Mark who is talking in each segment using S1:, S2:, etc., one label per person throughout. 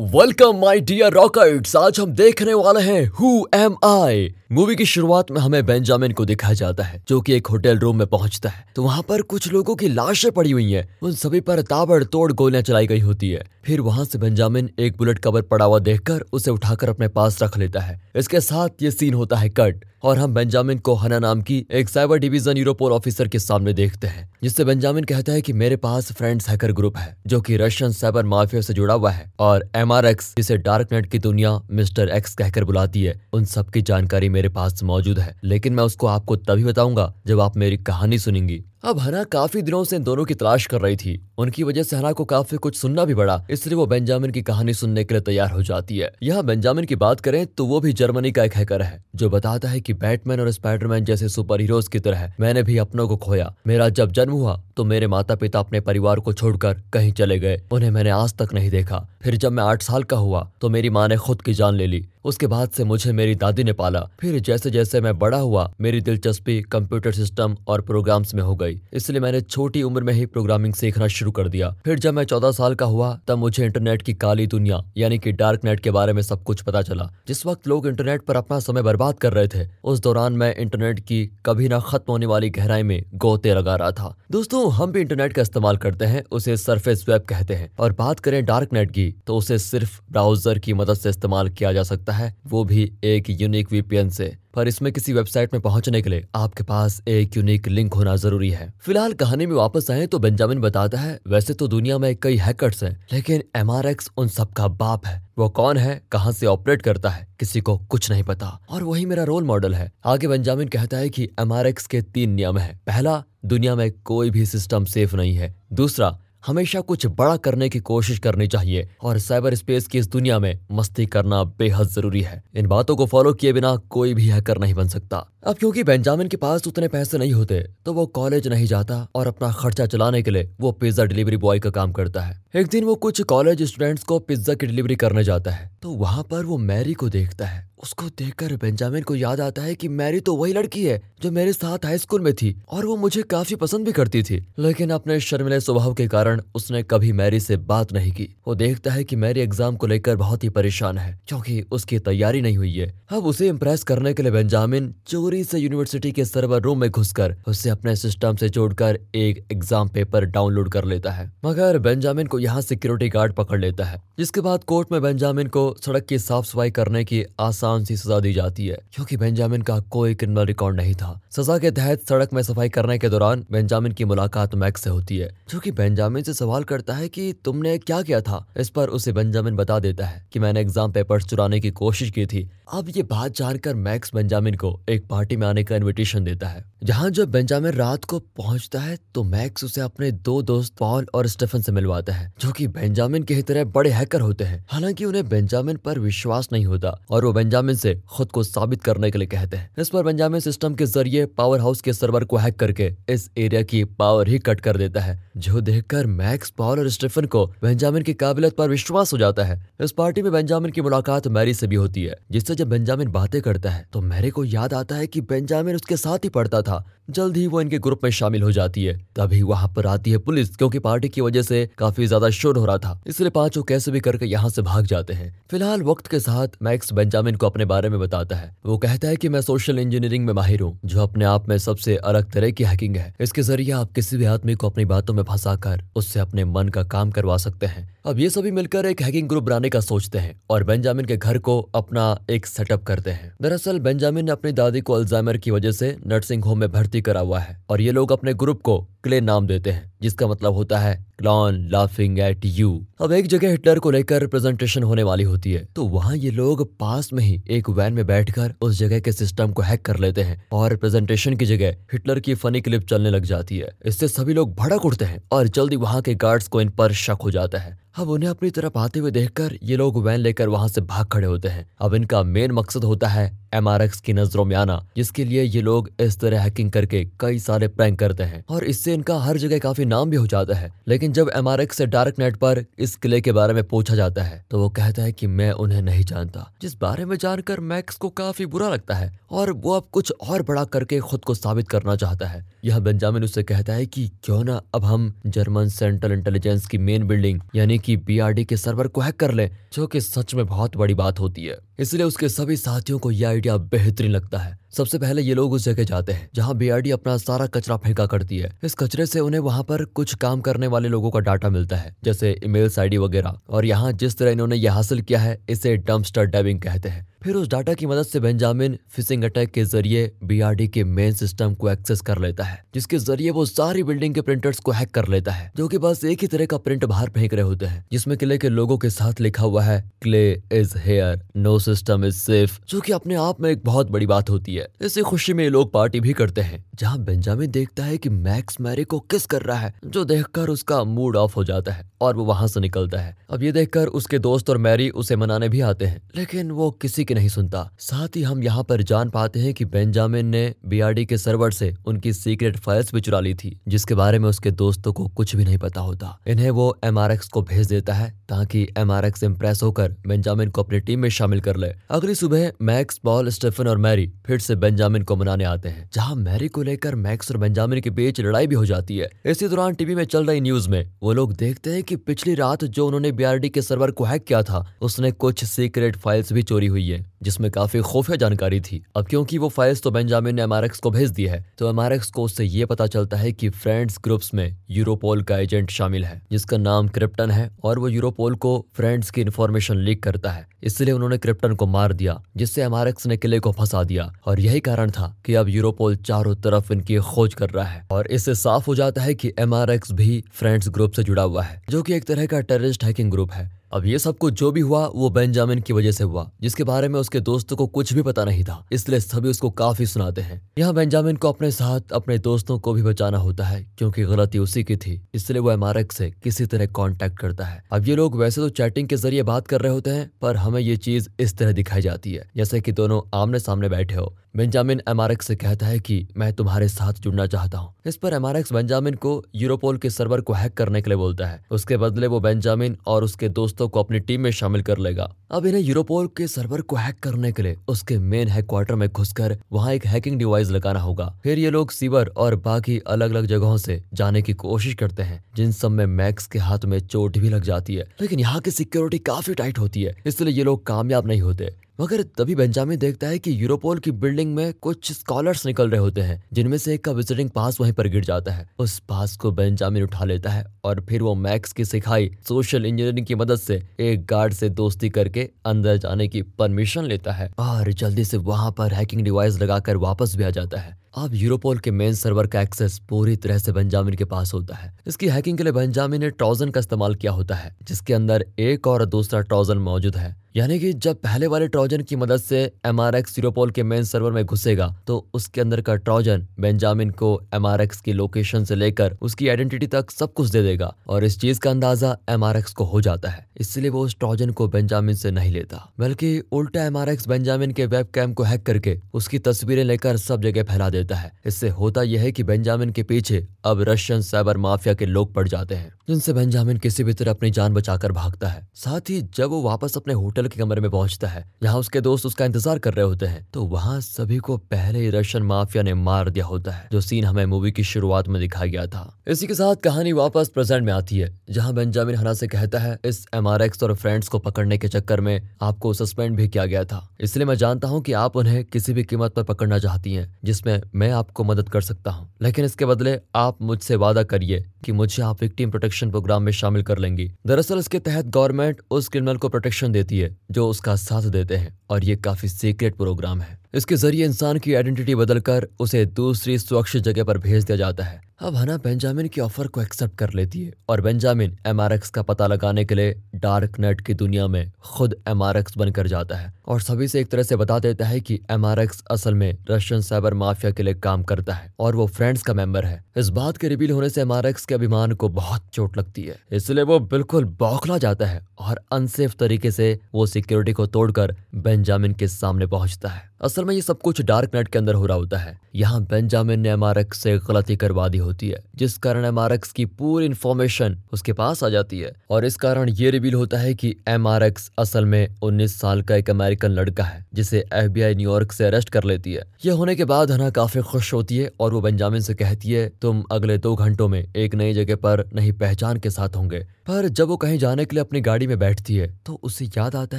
S1: Welcome my dear rockets आज हम देखने वाले हैं हु एम आई मूवी की शुरुआत में हमें बेंजामिन को दिखाया जाता है, जो कि एक होटल रूम में पहुँचता है। तो वहाँ पर कुछ लोगों की लाशें पड़ी हुई हैं। उन सभी पर ताबड़ तोड़ गोलियाँ चलाई गई होती है। फिर वहाँ से बेंजामिन एक बुलेट कवर पड़ा हुआ देखकर उसे उठाकर अपने पास रख लेता है। इसके साथ ये सीन होता है कट और हम बेंजामिन को हना नाम की एक साइबर डिवीज़न यूरोपोल ऑफिसर के सामने देखते हैं, जिससे बेंजामिन कहता है कि मेरे पास फ्रेंड्स हैकर ग्रुप है, जो कि रशियन साइबर माफिया से जुड़ा हुआ है और एम आर एक्स जिसे डार्क नेट की दुनिया मिस्टर एक्स कहकर बुलाती है, उन सब की जानकारी मेरे पास मौजूद है, लेकिन मैं उसको आपको तभी बताऊँगा जब आप मेरी कहानी सुनेंगी। अब हना काफ़ी दिनों से इन दोनों की तलाश कर रही थी। उनकी वजह से हना को काफ़ी कुछ सुनना भी पड़ा, इसलिए वो बेंजामिन की कहानी सुनने के लिए तैयार हो जाती है। यहाँ बेंजामिन की बात करें तो वो भी जर्मनी का एक हैकर है, जो बताता है कि बैटमैन और स्पाइडरमैन जैसे सुपर हीरोज की तरह, मैंने भी अपनों को खोया। मेरा जब जन्म हुआ तो मेरे माता पिता अपने परिवार को छोड़कर कहीं चले गए, उन्हें मैंने आज तक नहीं देखा। फिर जब मैं आठ साल का हुआ तो मेरी माँ ने खुद की जान ले ली। उसके बाद से मुझे मेरी दादी ने पाला। फिर जैसे जैसे मैं बड़ा हुआ, मेरी दिलचस्पी कंप्यूटर सिस्टम और प्रोग्राम्स में हो गई। इसलिए मैंने छोटी उम्र में ही प्रोग्रामिंग सीखना शुरू कर दिया। फिर जब मैं चौदह साल का हुआ, तब मुझे इंटरनेट की काली दुनिया, यानी कि डार्क नेट के बारे में सब कुछ पता चला। जिस वक्त लोग इंटरनेट पर अपना समय बर्बाद कर रहे थे, उस दौरान मैं इंटरनेट की कभी ना खत्म होने वाली गहराई में गोते लगा रहा था। दोस्तों, हम भी इंटरनेट का इस्तेमाल करते हैं, उसे सरफेस वेब कहते हैं। और बात करें डार्क नेट की तो उसे सिर्फ़ ब्राउज़र की मदद से इस्तेमाल किया जा सकता है, वो भी एक यूनिक वीपीएन से। पर इसमें किसी वेबसाइट में पहुँचने के लिए आपके पास एक यूनिक लिंक होना ज़रूरी है। फ़िलहाल कहानी में वापस आए तो बेंजामिन बताता है, वैसे तो दुनिया में कई हैकर्स हैं, लेकिन एमआरएक्स उन सबका बाप है। वो कौन है, कहाँ से ऑपरेट करता है, किसी को कुछ नहीं पता। और वही मेरा रोल मॉडल है। आगे बेंजामिन कहता है कि एम के तीन नियम है। पहला, दुनिया में कोई भी सिस्टम सेफ़ नहीं है। दूसरा हमेशा कुछ बड़ा करने की कोशिश करनी चाहिए और साइबर स्पेस की इस दुनिया में मस्ती करना बेहद ज़रूरी है। इन बातों को फॉलो किए बिना कोई भी हैकर नहीं बन सकता। अब क्योंकि बेंजामिन के पास उतने पैसे नहीं होते तो वो कॉलेज नहीं जाता और अपना खर्चा चलाने के लिए वो पिज्जा डिलीवरी बॉय का काम करता है। एक दिन वो कुछ कॉलेज स्टूडेंट्स को पिज्जा की डिलीवरी करने जाता है तो वहाँ पर वो मैरी को देखता है। उसको देखकर बेंजामिन को याद आता है कि मैरी तो वही लड़की है जो मेरे साथ हाई स्कूल में थी और वो मुझे काफ़ी पसंद भी करती थी, लेकिन अपने शर्मिले स्वभाव के कारण उसने कभी मैरी से बात नहीं की। वो देखता है कि मैरी एग्ज़ाम को लेकर बहुत ही परेशान है, क्योंकि उसकी तैयारी नहीं हुई है। अब उसे इम्प्रेस करने के लिए बेंजामिन चोरी से यूनिवर्सिटी के सर्वर रूम में घुसकर उसे अपने सिस्टम से जोड़कर एक एग्ज़ाम पेपर डाउनलोड कर लेता है। मगर बेंजामिन को यहाँ सिक्योरिटी गार्ड पकड़ लेता है, जिसके बाद कोर्ट में बेंजामिन को सड़क की साफ़ सफ़ाई करने की आसान सी सजा दी जाती है, क्योंकि बेंजामिन का कोई क्रिमिनल रिकॉर्ड नहीं था। सजा के तहत सड़क में सफ़ाई करने के दौरान बेंजामिन की मुलाकात मैक्स से होती है, जो कि बेंजामिन से सवाल करता है कि तुमने क्या किया था? इस पर उसे बेंजामिन बता देता है कि मैंने एग्ज़ाम पेपर्स चुराने की कोशिश की थी। अब ये बात जानकर मैक्स बेंजामिन को एक पार्टी में आने का इनविटेशन देता है। जहाँ जब बेंजामिन रात को पहुँचता है तो मैक्स उसे अपने दो दोस्त पॉल और स्टेफन से मिलवाता है, जो कि बेंजामिन के ही तरह बड़े हैकर होते हैं। हालाँकि उन्हें बेंजामिन पर विश्वास नहीं होता, और वो बेंजामिन से खुद को साबित करने के लिए कहते हैं। इस पर बेंजामिन सिस्टम के ज़रिए पावर हाउस के सर्वर को हैक करके इस एरिया की पावर ही कट कर देता है, जो देखकर मैक्स, पॉल और स्टेफन को बेंजामिन की काबिलियत पर विश्वास हो जाता है। इस पार्टी में बेंजामिन की मुलाकात मैरी से भी होती है, जिससे जब बेंजामिन बातें करता है तो मैरी को याद आता है की बेंजामिन उसके साथ ही पढ़ता था। जल्द ही वो इनके ग्रुप में शामिल हो जाती है। तभी वहाँ पर आती है पुलिस, क्योंकि पार्टी की वजह से काफ़ी ज़्यादा शोर हो रहा था। इसलिए पाँचों कैसे भी करके यहाँ से भाग जाते हैं। फ़िलहाल वक्त के साथ मैक्स बेंजामिन को अपने बारे में बताता है। वो कहता है कि मैं सोशल इंजीनियरिंग में माहिर हूँ, जो अपने आप में सबसे अलग तरह की हैकिंग है। इसके ज़रिए आप किसी भी आदमी को अपनी बातों में फंसा उससे अपने मन का काम करवा सकते हैं। अब ये सभी मिलकर एक हैकिंग ग्रुप बनाने का सोचते हैं और बेंजामिन के घर को अपना एक सेटअप करते हैं। दरअसल बेंजामिन ने अपनी दादी को अल्जाइमर की वजह से नर्सिंग होम में भर्ती करा हुआ है और ये लोग अपने ग्रुप को क्ले नाम देते हैं, जिसका मतलब होता है क्लॉन लाफिंग एट यू अब एक जगह हिटलर को लेकर प्रेजेंटेशन होने वाली होती है तो वहाँ ये लोग पास में ही एक वैन में बैठकर उस जगह के सिस्टम को हैक कर लेते हैं, और प्रेजेंटेशन की जगह हिटलर की फनी क्लिप चलने लग जाती है। इससे सभी लोग भड़क उठते हैं, और जल्दी वहाँ के गार्ड्स को इन पर शक हो जाता है। अब उन्हें अपनी तरफ़ आते हुए देखकर ये लोग वैन लेकर वहाँ से भाग खड़े होते हैं। अब इनका मेन मकसद होता है एमआरएक्स की नज़रों में आना, जिसके लिए ये लोग इस तरह हैकिंग करके कई सारे प्रैंक करते हैं, और इससे इनका हर जगह काफ़ी नाम भी हो जाता है। लेकिन जब एमआरएक्स से डार्क नेट पर इस किले के बारे में पूछा जाता है तो वो कहता है कि मैं उन्हें नहीं जानता, जिस बारे में जानकर मैक्स को काफ़ी बुरा लगता है, और वो अब कुछ और बड़ा करके खुद को साबित करना चाहता है। यह बेंजामिन उससे कहता है कि क्यों ना अब हम जर्मन सेंट्रल इंटेलिजेंस की मेन बिल्डिंग, यानी कि बीआरडी के सर्वर को हैक कर लें, जो कि सच में बहुत बड़ी बात होती है। इसलिए उसके सभी साथियों को यह आइडिया बेहतरीन लगता है। सबसे पहले ये लोग उस जगह जाते हैं, जहाँ बीआरडी अपना सारा कचरा फेंका करती है। इस कचरे से उन्हें वहाँ पर कुछ काम करने वाले लोगों का डाटा मिलता है, जैसे ईमेल्स, आईडी वगैरह। और यहाँ जिस तरह इन्होंने यह हासिल किया है, इसे डम्पस्टर डेबिंग कहते हैं। फिर उस डाटा की मदद से बेंजामिन फिशिंग अटैक के ज़रिए बीआरडी के मेन सिस्टम को एक्सेस कर लेता है, जिसके ज़रिए वो सारी बिल्डिंग के प्रिंटर्स को हैक कर लेता है, जो कि बस एक ही तरह का प्रिंट बाहर फेंक रहे होते हैं, जिसमें किले के लोगों के साथ लिखा हुआ है Clay is here no system is safe जो कि अपने आप में एक बहुत बड़ी बात होती है। इसी खुशी में लोग पार्टी भी करते हैं, जहाँ बेंजामिन देखता है की मैक्स मैरी को किस कर रहा है, जो देखकर उसका मूड ऑफ़ हो जाता है और वो वहाँ से निकलता है। अब ये देखकर उसके दोस्त और मैरी उसे मनाने भी आते हैं, लेकिन वो किसी की नहीं सुनता। साथ ही हम यहाँ पर जान पाते हैं कि बेंजामिन ने बीआरडी के सर्वर से उनकी सीक्रेट फाइल्स भी चुरा ली थी, जिसके बारे में उसके दोस्तों को कुछ भी नहीं पता होता। इन्हें वो एमआरएक्स को भेज देता है, ताकि एम आर इम्प्रेस होकर बेंजामिन को अपनी टीम में शामिल कर ले। अगली सुबह मैक्स, पॉल, स्टेफन और मैरी फिर से बेंजामिन को मनाने आते हैं, जहाँ मैरी को लेकर मैक्स और बेंजामिन के बीच लड़ाई भी हो जाती है। इसी दौरान टीवी में चल रही न्यूज़ में वो लोग देखते हैं कि पिछली रात जो उन्होंने बीआरडी के सर्वर को हैक किया था, उसने कुछ सीक्रेट फाइल्स भी चोरी हुई है। जिसमें काफ़ी खुफिया जानकारी थी। अब क्योंकि वो फाइल्स तो बेंजामिन ने एमआरएक्स को भेज दी है तो एमआरएक्स को उससे ये पता चलता है कि फ्रेंड्स ग्रुप्स में यूरोपोल का एजेंट शामिल है, जिसका नाम क्रिप्टन है और वो यूरोपोल को फ्रेंड्स की इन्फॉर्मेशन लीक करता है। इसलिए उन्होंने क्रिप्टन को मार दिया, जिससे एमआरएक्स ने किले को फंसा दिया। और यही कारण था कि अब यूरोपोल चारों तरफ़ इनकी खोज कर रहा है और इससे साफ़ हो जाता है कि एमआरएक्स भी फ्रेंड्स ग्रुप से जुड़ा हुआ है, जो कि एक तरह का टेररिस्ट हैकिंग ग्रुप है। अब ये सब कुछ जो भी हुआ, वो बेंजामिन की वजह से हुआ, जिसके बारे में उसके दोस्तों को कुछ भी पता नहीं था, इसलिए सभी उसको काफ़ी सुनाते हैं। यहाँ बेंजामिन को अपने साथ, अपने दोस्तों को भी बचाना होता है, क्योंकि गलती उसी की थी, इसलिए वो एम से किसी तरह कॉन्टेक्ट करता है। अब ये लोग वैसे तो चैटिंग के ज़रिए बात कर रहे होते हैं, पर हमें ये चीज़ इस तरह दिखाई जाती है, जैसे की दोनों आमने सामने बैठे हो। बेंजामिन एमआरएक्स से कहता है कि, मैं तुम्हारे साथ जुड़ना चाहता हूँ। इस पर एमआरएक्स बेंजामिन को यूरोपोल के सर्वर को हैक करने के लिए बोलता है। उसके बदले वो बेंजामिन और उसके दोस्तों को अपनी टीम में शामिल कर लेगा। अब इन्हें यूरोपोल के सर्वर को हैक करने के लिए उसके मेन हेडक्वार्टर में घुसकर वहाँ एक हैकिंग डिवाइस लगाना होगा। फिर ये लोग सीवर और बाकी अलग अलग जगहों से जाने की कोशिश करते हैं, जिन सब में मैक्स के हाथ में चोट भी लग जाती है। लेकिन यहाँ की सिक्योरिटी काफ़ी टाइट होती है, इसलिए ये लोग कामयाब नहीं होते। मगर तभी बेंजामिन देखता है कि यूरोपोल की बिल्डिंग में कुछ स्कॉलर्स निकल रहे होते हैं, जिनमें से एक का विजिटिंग पास वहीं पर गिर जाता है। उस पास को बेंजामिन उठा लेता है और फिर वो मैक्स की सिखाई सोशल इंजीनियरिंग की मदद से एक गार्ड से दोस्ती करके अंदर जाने की परमिशन लेता है और जल्दी से वहाँ पर हैकिंग डिवाइस लगाकर वापस भी आ जाता है। अब यूरोपोल के मेन सर्वर का एक्सेस पूरी तरह से बेंजामिन के पास होता है। इसकी हैकिंग के लिए बेंजामिन ने ट्रॉजन का इस्तेमाल किया होता है, जिसके अंदर एक और दूसरा ट्रॉजन मौजूद है। यानी कि जब पहले वाले ट्रोजन की मदद से एम आर एक्स यूरोपोल के मेन सर्वर में घुसेगा तो उसके अंदर का ट्रोजन बेंजामिन को एम आर एक्स की लोकेशन से लेकर उसकी आइडेंटिटी तक सब कुछ दे देगा और इस चीज़ का अंदाज़ा एम आर एक्स को हो जाता है। इसलिए वो उस ट्रोजन को बेंजामिन से नहीं लेता, बल्कि उल्टा एम आर एक्स बेंजामिन के वेब कैम को हैक करके उसकी तस्वीरें लेकर सब जगह फैला देता है। इससे होता यह है की बेंजामिन के पीछे अब रशियन साइबर माफिया के लोग पड़ जाते हैं, जिनसे बेंजामिन किसी भी तरह अपनी जान बचाकर भागता है। साथ ही जब वो वापस अपने होटल के कमरे में पहुँचता है यहाँ उसके दोस्त उसका इंतज़ार कर रहे होते हैं। तो वहाँ सभी को पहले ही रशियन माफिया ने मार दिया होता है, जो सीन हमें मूवी की शुरुआत में दिखाया गया था। इसी के साथ कहानी वापस प्रेजेंट में आती है, जहाँ बेंजामिन हना से कहता है, इस एम और फ्रेंड्स को पकड़ने के चक्कर में आपको सस्पेंड भी किया गया था। इसलिए मैं जानता हूँ की आप उन्हें किसी भी कीमत पर पकड़ना चाहती है, जिसमें मैं आपको मदद कर सकता हूँ। लेकिन इसके बदले आप मुझसे वादा करिए कि मुझे आप विक्टिम प्रोटेक्शन प्रोग्राम में शामिल कर लेंगी। दरअसल इसके तहत गवर्नमेंट उस क्रिमिनल को प्रोटेक्शन देती है जो उसका साथ देते हैं और ये काफ़ी सीक्रेट प्रोग्राम है। इसके ज़रिए इंसान की आइडेंटिटी बदलकर उसे दूसरी स्वच्छ जगह पर भेज दिया जाता है। अब हना बेंजामिन की ऑफ़र को एक्सेप्ट कर लेती है। और बेंजामिन एमआरएक्स का पता लगाने के लिए डार्क नेट की दुनिया में खुद एमआरएक्स बनकर जाता है। और सभी से एक तरह से बता देता है कि एमआरएक्स असल में रशियन साइबर माफिया के लिए काम करता है और वो फ्रेंड्स का मेंबर है। इस बात के रिवील होने से एम के अभिमान को बहुत चोट लगती है। इसलिए वो बिल्कुल बौखला जाता है और अनसेफ तरीके से वो सिक्योरिटी को तोड़कर बेंजामिन के सामने पहुँचता है। असल में ये सब कुछ डार्क नेट के अंदर हो रहा होता है। यहाँ बेंजामिन ने एमआरएक्स से गलती करवा दी होती है, जिस कारण एमआरएक्स की पूरी इन्फॉर्मेशन उसके पास आ जाती है। और इस कारण ये रिवील होता है कि एमआरएक्स असल में 19 साल का एक अमेरिकन लड़का है, जिसे एफबीआई न्यूयॉर्क से अरेस्ट कर लेती है। यह होने के बाद हना काफ़ी खुश होती है और वो बेंजामिन से कहती है, तुम अगले दो घंटों में एक नई जगह पर नई पहचान के साथ होंगे। पर जब वो कहीं जाने के लिए अपनी गाड़ी में बैठती है तो उसे याद आता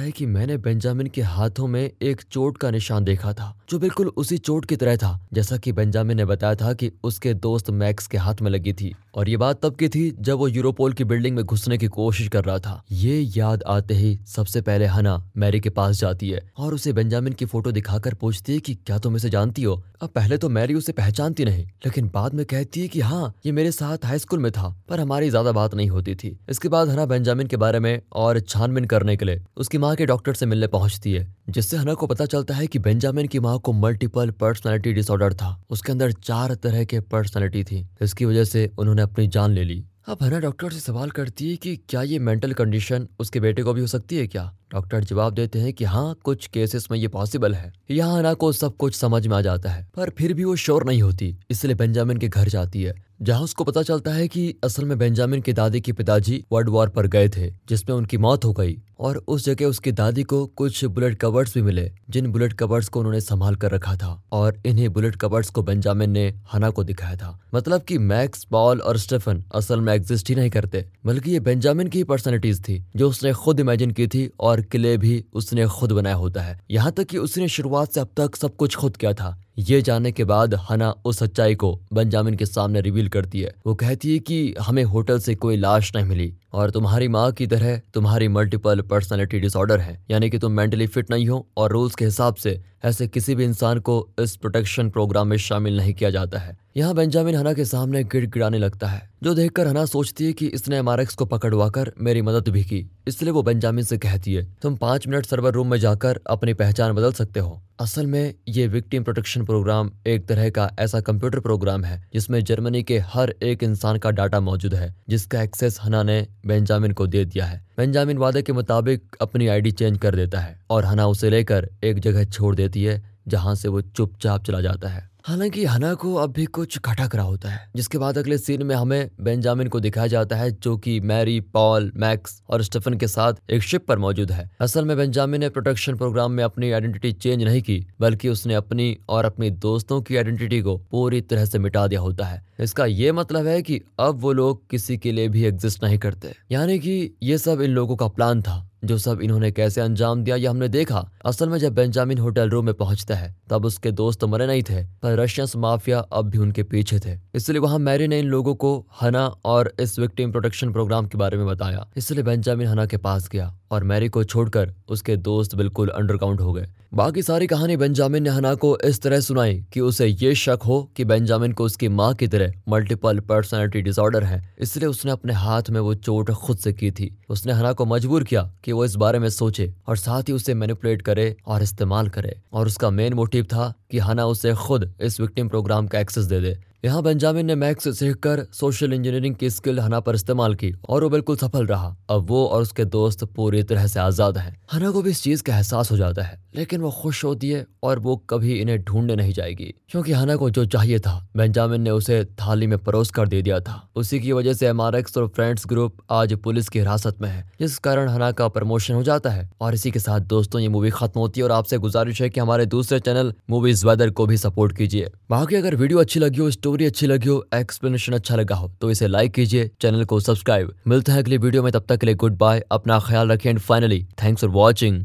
S1: है कि मैंने बेंजामिन के हाथों में एक चोट का निशान देखा था, जो बिल्कुल उसी चोट की तरह था। जैसा कि बेंजामिन ने बताया था कि उसके दोस्त मैक्स के हाथ में लगी थी। और ये बात तब की थी जब वो यूरोपोल की बिल्डिंग में घुसने की कोशिश कर रहा था। ये याद आते ही सबसे पहले हना मैरी के पास जाती है और उसे बेंजामिन की फ़ोटो दिखाकर पूछती है कि क्या तुम इसे जानती हो? अब पहले तो मैरी उसे पहचानती नहीं, लेकिन बाद में कहती है कि हाँ ये मेरे साथ हाई स्कूल में था, पर हमारी ज़्यादा बात नहीं होती थी। इसके बाद हना बेंजामिन के बारे में और छानबीन करने के लिए उसकी माँ के डॉक्टर से मिलने पहुँचती है, जिससे हना को पता चलता है कि बेंजामिन की माँ को मल्टीपल पर्सनैलिटी डिसऑर्डर था। उसके अंदर चार तरह के पर्सनैलिटी थी इसकी वजह से उन्होंने अपनी जान ले ली। अब हना डॉक्टर से सवाल करती है कि क्या ये मेंटल कंडीशन उसके बेटे को भी हो सकती है क्या? डॉक्टर जवाब देते हैं कि हाँ कुछ केसेस में ये पॉसिबल है। यहाँ हना को सब कुछ समझ में आ जाता है, पर फिर भी वो श्योर नहीं होती, इसलिए बेंजामिन के घर जाती है। जहाँ उसको पता चलता है कि असल में बेंजामिन के दादी के पिताजी वर्ल्ड वॉर पर गए थे, जिसमें उनकी मौत हो गई। और उस जगह उसकी दादी को कुछ बुलेट कवर्स भी मिले, जिन बुलेट कवर्स को उन्होंने संभाल कर रखा था, और इन्हीं बुलेट कवर्स को बेंजामिन ने हना को दिखाया था। मतलब कि मैक्स, पॉल और स्टेफन असल में एग्जिस्ट ही नहीं करते, बल्कि ये बेंजामिन की पर्सनैलिटीज थी, जो उसने खुद इमेजिन की थी, और किले भी उसने खुद बनाया होता है। यहाँ तक कि उसने शुरुआत से अब तक सब कुछ खुद किया था। ये जानने के बाद हना उस सच्चाई को बंजामिन के सामने रिवील करती है। वो कहती है कि हमें होटल से कोई लाश नहीं मिली और तुम्हारी माँ की तरह तुम्हारी मल्टीपल पर्सनैलिटी डिसऑर्डर है। यानी कि तुम मेंटली फिट नहीं हो और रूल्स के हिसाब से ऐसे किसी भी इंसान को इस प्रोटेक्शन प्रोग्राम में शामिल नहीं किया जाता है। यहाँ बेंजामिन हना के सामने गिड़ गिड़ाने लगता है, जो देखकर हना सोचती है कि इसने एम को पकड़वाकर मेरी मदद भी की, इसलिए वो बेंजामिन से कहती है, तुम पाँच मिनट सर्वर रूम में जाकर अपनी पहचान बदल सकते हो। असल में ये विक्टिम प्रोटेक्शन प्रोग्राम एक तरह का ऐसा कंप्यूटर प्रोग्राम है, जिसमें जर्मनी के हर एक इंसान का डाटा मौजूद है, जिसका एक्सेस हना ने बेंजामिन को दे दिया है। बेंजामिन वादे के मुताबिक अपनी आईडी चेंज कर देता है और हना उसे लेकर एक जगह छोड़ देती है, जहाँ से वो चुपचाप चला जाता है। हालाँकि हना को अब भी कुछ खटक रहा होता है, जिसके बाद अगले सीन में हमें बेंजामिन को दिखाया जाता है, जो कि मैरी पॉल मैक्स और स्टेफन के साथ एक शिप पर मौजूद है। असल में बेंजामिन ने प्रोटेक्शन प्रोग्राम में अपनी आइडेंटिटी चेंज नहीं की, बल्कि उसने अपनी और अपनी दोस्तों की आइडेंटिटी को पूरी तरह से मिटा दिया होता है। इसका ये मतलब है कि अब वो लोग किसी के लिए भी एग्जिस्ट नहीं करते। यानी कि ये सब इन लोगों का प्लान था। जो सब इन्होंने कैसे अंजाम दिया ये हमने देखा। असल में जब बेंजामिन होटल रूम में पहुँचता है, तब उसके दोस्त मरे नहीं थे, पर रशियंस माफिया अब भी उनके पीछे थे। इसलिए वहाँ मैरी ने इन लोगों को हना और इस विक्टिम प्रोटेक्शन प्रोग्राम के बारे में बताया। इसलिए बेंजामिन हना के पास गया और मैरी को छोड़कर उसके दोस्त बिल्कुल अंडरकाउंट हो गए। बाकी सारी कहानी बेंजामिन ने हना को इस तरह सुनाई कि उसे ये शक हो कि बेंजामिन को उसकी माँ की तरह मल्टीपल पर्सनैलिटी डिसऑर्डर है, इसलिए उसने अपने हाथ में वो चोट खुद से की थी। उसने हना को मजबूर किया कि वो इस बारे में सोचे और साथ ही उसे मैनिपुलेट करे और इस्तेमाल करे। और उसका मेन मोटिव था कि हना उसे खुद इस विक्टिम प्रोग्राम का एक्सेस दे दे। यहाँ बेंजामिन ने मैक्स सीखकर सोशल इंजीनियरिंग की स्किल हना पर इस्तेमाल की और वो बिल्कुल सफल रहा। अब वो और उसके दोस्त पूरी तरह से आज़ाद हैं। हना को भी इस चीज़ का एहसास हो जाता है, लेकिन वो खुश होती है और वो कभी इन्हें ढूँढने नहीं जाएगी। क्योंकि हना को जो चाहिए था, बेंजामिन ने उसे थाली में परोस कर दे दिया था। उसी की वजह से एमआरएक्स और फ्रेंड्स ग्रुप आज पुलिस की हिरासत में है, जिस कारण हना का प्रमोशन हो जाता है। और इसी के साथ दोस्तों, ये मूवी खत्म होती है और आपसे गुजारिश है की हमारे दूसरे चैनल मूवीज़ वेदर को भी सपोर्ट कीजिए। बाकी अगर वीडियो अच्छी लगी हो स्टोरी अच्छी लगी हो एक्सप्लेनेशन अच्छा लगा हो तो इसे लाइक कीजिए चैनल को सब्सक्राइब मिलते हैं अगली वीडियो में, तब तक के लिए गुड बाय अपना ख्याल रखें and finally thanks for watching